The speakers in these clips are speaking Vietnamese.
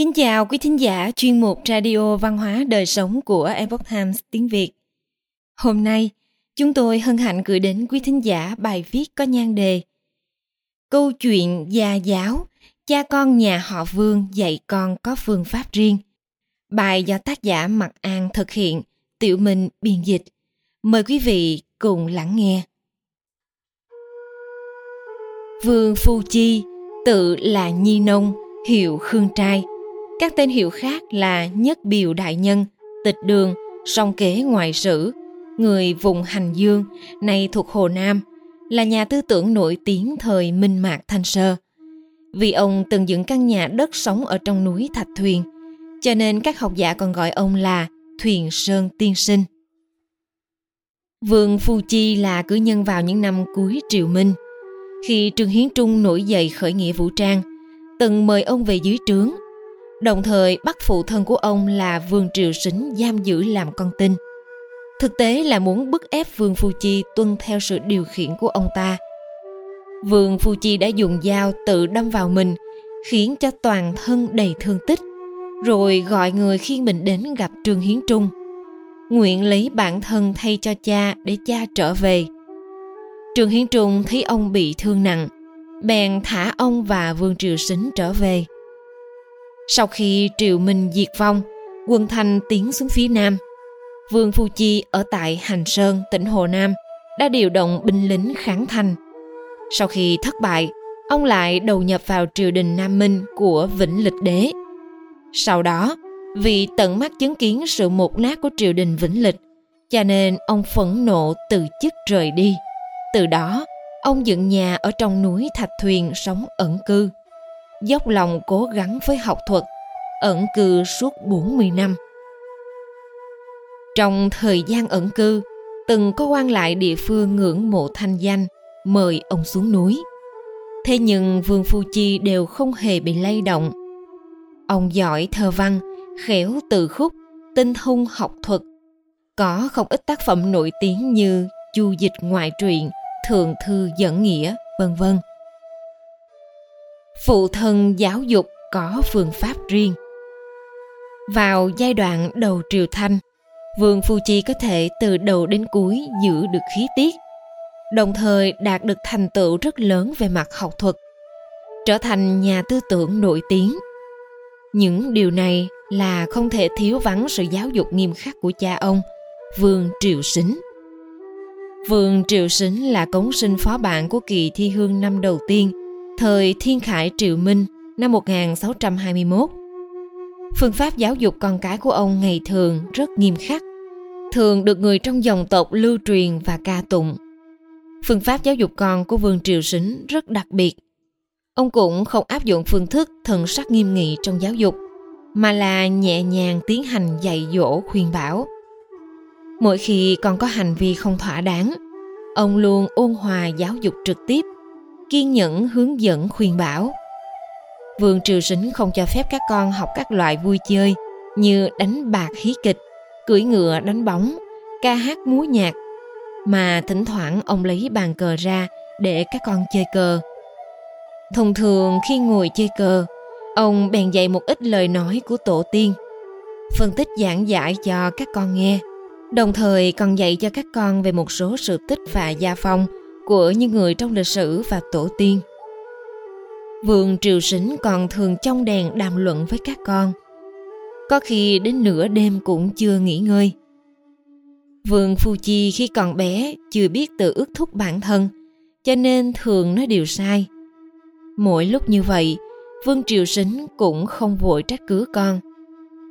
Kính chào quý thính giả chuyên mục Radio Văn hóa Đời Sống của Epoch Times tiếng Việt. Hôm nay, chúng tôi hân hạnh gửi đến quý thính giả bài viết có nhan đề Câu chuyện gia giáo, cha con nhà họ Vương dạy con có phương pháp riêng. Bài do tác giả Mạc An thực hiện, Tiểu Minh biên dịch. Mời quý vị cùng lắng nghe. Vương Phu Chi, tự là Nhi Nông, hiệu Khương Trai. Các tên hiệu khác là Nhất Biểu Đại Nhân, Tịch Đường, Song Kế Ngoại Sử, người vùng Hành Dương, nay thuộc Hồ Nam, là nhà tư tưởng nổi tiếng thời Minh Mạc Thanh Sơ. Vì ông từng dựng căn nhà đất sống ở trong núi Thạch Thuyền, cho nên các học giả còn gọi ông là Thuyền Sơn Tiên Sinh. Vương Phu Chi là cử nhân vào những năm cuối Triều Minh. Khi Trương Hiến Trung nổi dậy khởi nghĩa vũ trang, từng mời ông về dưới trướng, đồng thời bắt phụ thân của ông là Vương Triều Sính giam giữ làm con tin. Thực tế là muốn bức ép Vương Phu Chi tuân theo sự điều khiển của ông ta. Vương Phu Chi đã dùng dao tự đâm vào mình, khiến cho toàn thân đầy thương tích, rồi gọi người khiêng mình đến gặp Trương Hiến Trung – nguyện lấy bản thân thay cho cha để cha trở về. Trường Hiến Trung thấy ông bị thương nặng, bèn thả ông và Vương Triều Sính trở về. Sau khi triệu Minh diệt vong, quân Thanh tiến xuống phía Nam. Vương Phu Chi ở tại Hành Sơn, tỉnh Hồ Nam đã điều động binh lính kháng Thanh. Sau khi thất bại, ông lại đầu nhập vào triều đình Nam Minh của Vĩnh Lịch Đế. Sau đó, vì tận mắt chứng kiến sự một nát của triều đình Vĩnh Lịch, cho nên ông phẫn nộ từ chức rời đi. Từ đó, ông dựng nhà ở trong núi Thạch Thuyền sống ẩn cư. Dốc lòng cố gắng với học thuật, ẩn cư suốt 40 năm. Trong thời gian ẩn cư, từng có quan lại địa phương ngưỡng mộ thanh danh, mời ông xuống núi. Thế nhưng Vương Phu Chi đều không hề bị lay động. Ông giỏi thơ văn, khéo từ khúc, tinh thông học thuật. Có không ít tác phẩm nổi tiếng như Chu dịch ngoại truyện, Thượng thư dẫn nghĩa, vân vân. Phụ thân giáo dục có phương pháp riêng. Vào giai đoạn đầu triều Thanh, Vương Phu Chi có thể từ đầu đến cuối giữ được khí tiết, đồng thời đạt được thành tựu rất lớn về mặt học thuật, trở thành nhà tư tưởng nổi tiếng. Những điều này là không thể thiếu vắng sự giáo dục nghiêm khắc của cha ông, Vương Triều Sính. Vương Triều Sính là cống sinh phó bạn của kỳ thi hương năm đầu tiên, thời Thiên Khải Triệu Minh năm 1621. Phương pháp giáo dục con cái của ông ngày thường rất nghiêm khắc, thường được người trong dòng tộc lưu truyền và ca tụng. Phương pháp giáo dục con của Vương Triều Sính rất đặc biệt. Ông cũng không áp dụng phương thức thần sắc nghiêm nghị trong giáo dục – mà là nhẹ nhàng tiến hành dạy dỗ khuyên bảo mỗi khi con có hành vi không thỏa đáng ông luôn ôn hòa giáo dục trực tiếp kiên nhẫn hướng dẫn khuyên bảo. Vương triều sính không cho phép các con học các loại vui chơi như đánh bạc hí kịch cưỡi ngựa đánh bóng ca hát múa nhạc mà thỉnh thoảng ông lấy bàn cờ ra để các con chơi cờ. Thông thường khi ngồi chơi cờ Ông bèn dạy một ít lời nói của tổ tiên, phân tích giảng giải cho các con nghe, đồng thời còn dạy cho các con về một số sự tích và gia phong của những người trong lịch sử và tổ tiên. Vương Triều Sính còn thường trong đèn đàm luận với các con. Có khi đến nửa đêm cũng chưa nghỉ ngơi. Vương Phu Chi khi còn bé chưa biết tự ước thúc bản thân, cho nên thường nói điều sai. Mỗi lúc như vậy, Vương Triều Sính cũng không vội trách cứ con,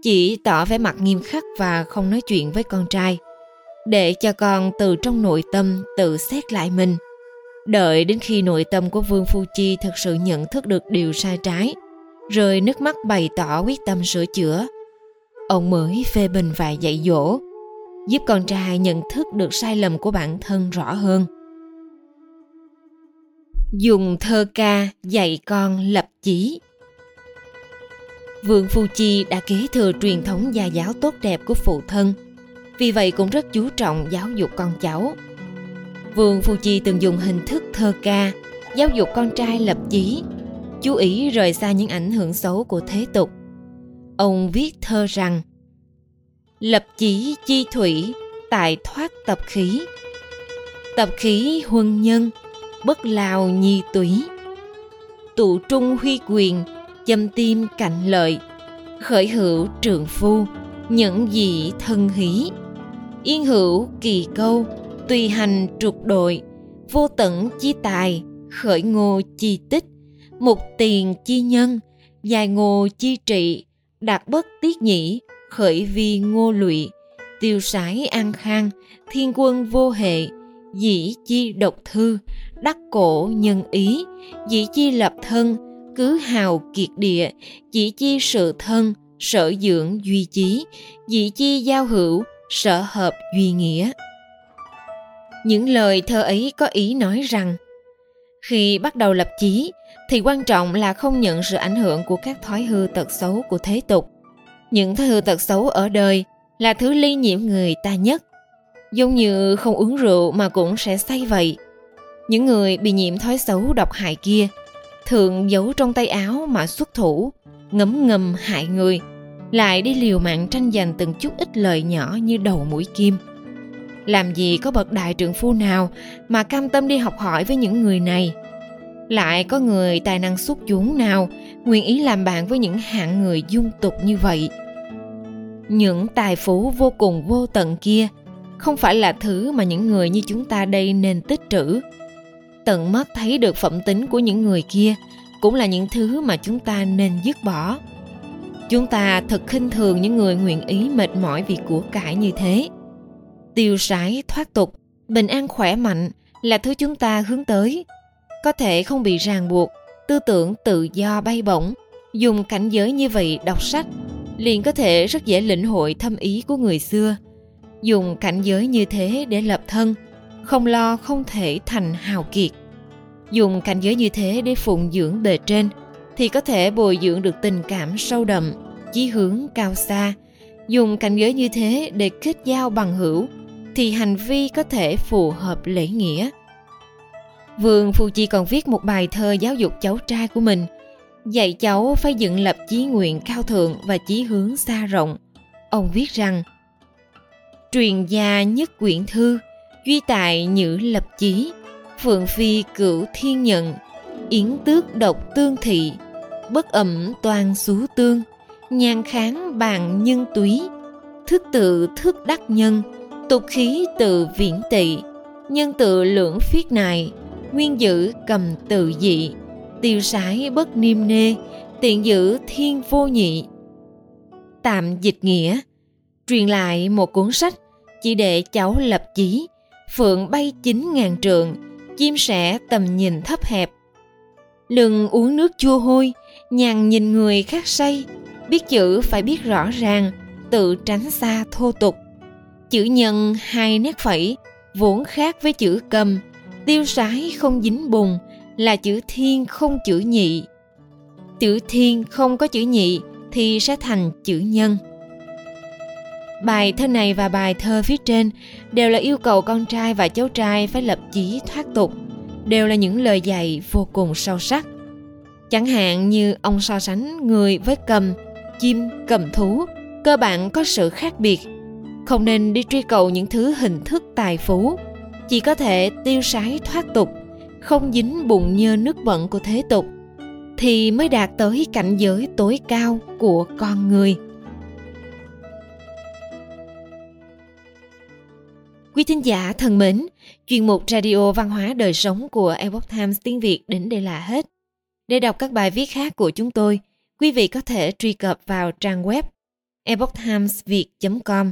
chỉ tỏ vẻ mặt nghiêm khắc và không nói chuyện với con trai, để cho con từ trong nội tâm tự xét lại mình. Đợi đến khi nội tâm của Vương Phu Chi thật sự nhận thức được điều sai trái, rồi nước mắt bày tỏ quyết tâm sửa chữa, ông mới phê bình và dạy dỗ, giúp con trai nhận thức được sai lầm của bản thân rõ hơn. Dùng thơ ca dạy con lập chí. Vương phu chi đã kế thừa truyền thống gia giáo tốt đẹp của phụ thân vì vậy cũng rất chú trọng giáo dục con cháu vương phu chi từng dùng hình thức thơ ca giáo dục con trai lập chí chú ý rời xa những ảnh hưởng xấu của thế tục Ông viết thơ rằng Lập chí chi thủy, tại thoát tập khí. Tập khí huân nhân, bất lao nhi túy. Tụ trung huy quyền, châm tim cạnh lợi. Khởi hữu trường phu, những dị thân hí. Yên hữu kỳ câu, tùy hành trục đội. Vô tận chi tài, khởi ngô chi tích. Mục tiền chi nhân, dài ngô chi trị, đạt bất tiết nhĩ, khởi vi ngô lụy, tiêu sái an khang, thiên quân vô hệ, dĩ chi độc thư, đắc cổ nhân ý, dĩ chi lập thân, cứ hào kiệt địa, dĩ chi sự thân, sở dưỡng duy chí, dĩ chi giao hữu, sở hợp duy nghĩa. Những lời thơ ấy có ý nói rằng, khi bắt đầu lập chí, thì quan trọng là không nhận sự ảnh hưởng của các thói hư tật xấu của thế tục. Những thói hư tật xấu ở đời là thứ ly nhiễm người ta nhất. Giống như không uống rượu mà cũng sẽ say vậy. Những người bị nhiễm thói xấu độc hại kia thường giấu trong tay áo mà xuất thủ, ngấm ngầm hại người, lại đi liều mạng tranh giành từng chút ít lời nhỏ như đầu mũi kim. Làm gì có bậc đại trượng phu nào mà cam tâm đi học hỏi với những người này – lại có người tài năng xuất chúng nào nguyện ý làm bạn với những hạng người dung tục như vậy? Những tài phú vô cùng vô tận kia không phải là thứ mà những người như chúng ta đây nên tích trữ. Tận mắt thấy được phẩm tính của những người kia cũng là những thứ mà chúng ta nên dứt bỏ. Chúng ta thật khinh thường những người nguyện ý mệt mỏi vì của cải như thế tiêu sái thoát tục, bình an khỏe mạnh là thứ chúng ta hướng tới. Có thể không bị ràng buộc, tư tưởng tự do bay bổng, dùng cảnh giới như vậy đọc sách, liền có thể rất dễ lĩnh hội thâm ý của người xưa. Dùng cảnh giới như thế để lập thân, không lo không thể thành hào kiệt. Dùng cảnh giới như thế để phụng dưỡng bề trên, thì có thể bồi dưỡng được tình cảm sâu đậm, chí hướng cao xa. Dùng cảnh giới như thế để kết giao bằng hữu thì hành vi có thể phù hợp lễ nghĩa Vương Phu Chi còn viết một bài thơ giáo dục cháu trai của mình, dạy cháu phải dựng lập chí nguyện cao thượng và chí hướng xa rộng. Ông viết rằng, Truyền gia nhất quyển thư, duy tại nhữ lập chí, phượng phi cửu thiên nhận, yến tước độc tương thị, bất ẩm toàn xú tương, nhan kháng bàn nhân túy, thức tự thức đắc nhân, tục khí tự viễn tị, nhân tự lưỡng phiết nại, nguyên giữ cầm tự dị tiêu sái bất niêm nê tiện giữ thiên vô nhị. Tạm dịch nghĩa truyền lại một cuốn sách chỉ để cháu lập chí phượng bay chín ngàn trượng chim sẻ tầm nhìn thấp hẹp. Lừng uống nước chua hôi nhàn nhìn người khác say biết chữ phải biết rõ ràng tự tránh xa thô tục chữ nhân hai nét phẩy, vốn khác với chữ cầm tiêu sái không dính bùn, là chữ thiên không chữ nhị. Chữ thiên không có chữ nhị thì sẽ thành chữ nhân. Bài thơ này và bài thơ phía trên đều là yêu cầu con trai và cháu trai phải lập chí thoát tục, đều là những lời dạy vô cùng sâu sắc. Chẳng hạn như ông so sánh người với cầm chim cầm thú, cơ bản có sự khác biệt không nên đi truy cầu những thứ hình thức tài phú. Chỉ có thể tiêu sái thoát tục không dính bụng nhơ nước bẩn của thế tục thì mới đạt tới cảnh giới tối cao của con người. Quý thính giả thân mến, chuyên mục Radio Văn hóa Đời Sống của Epoch Times tiếng Việt đến đây là hết. Để đọc các bài viết khác của chúng tôi, quý vị có thể truy cập vào trang web epochtimesviet.com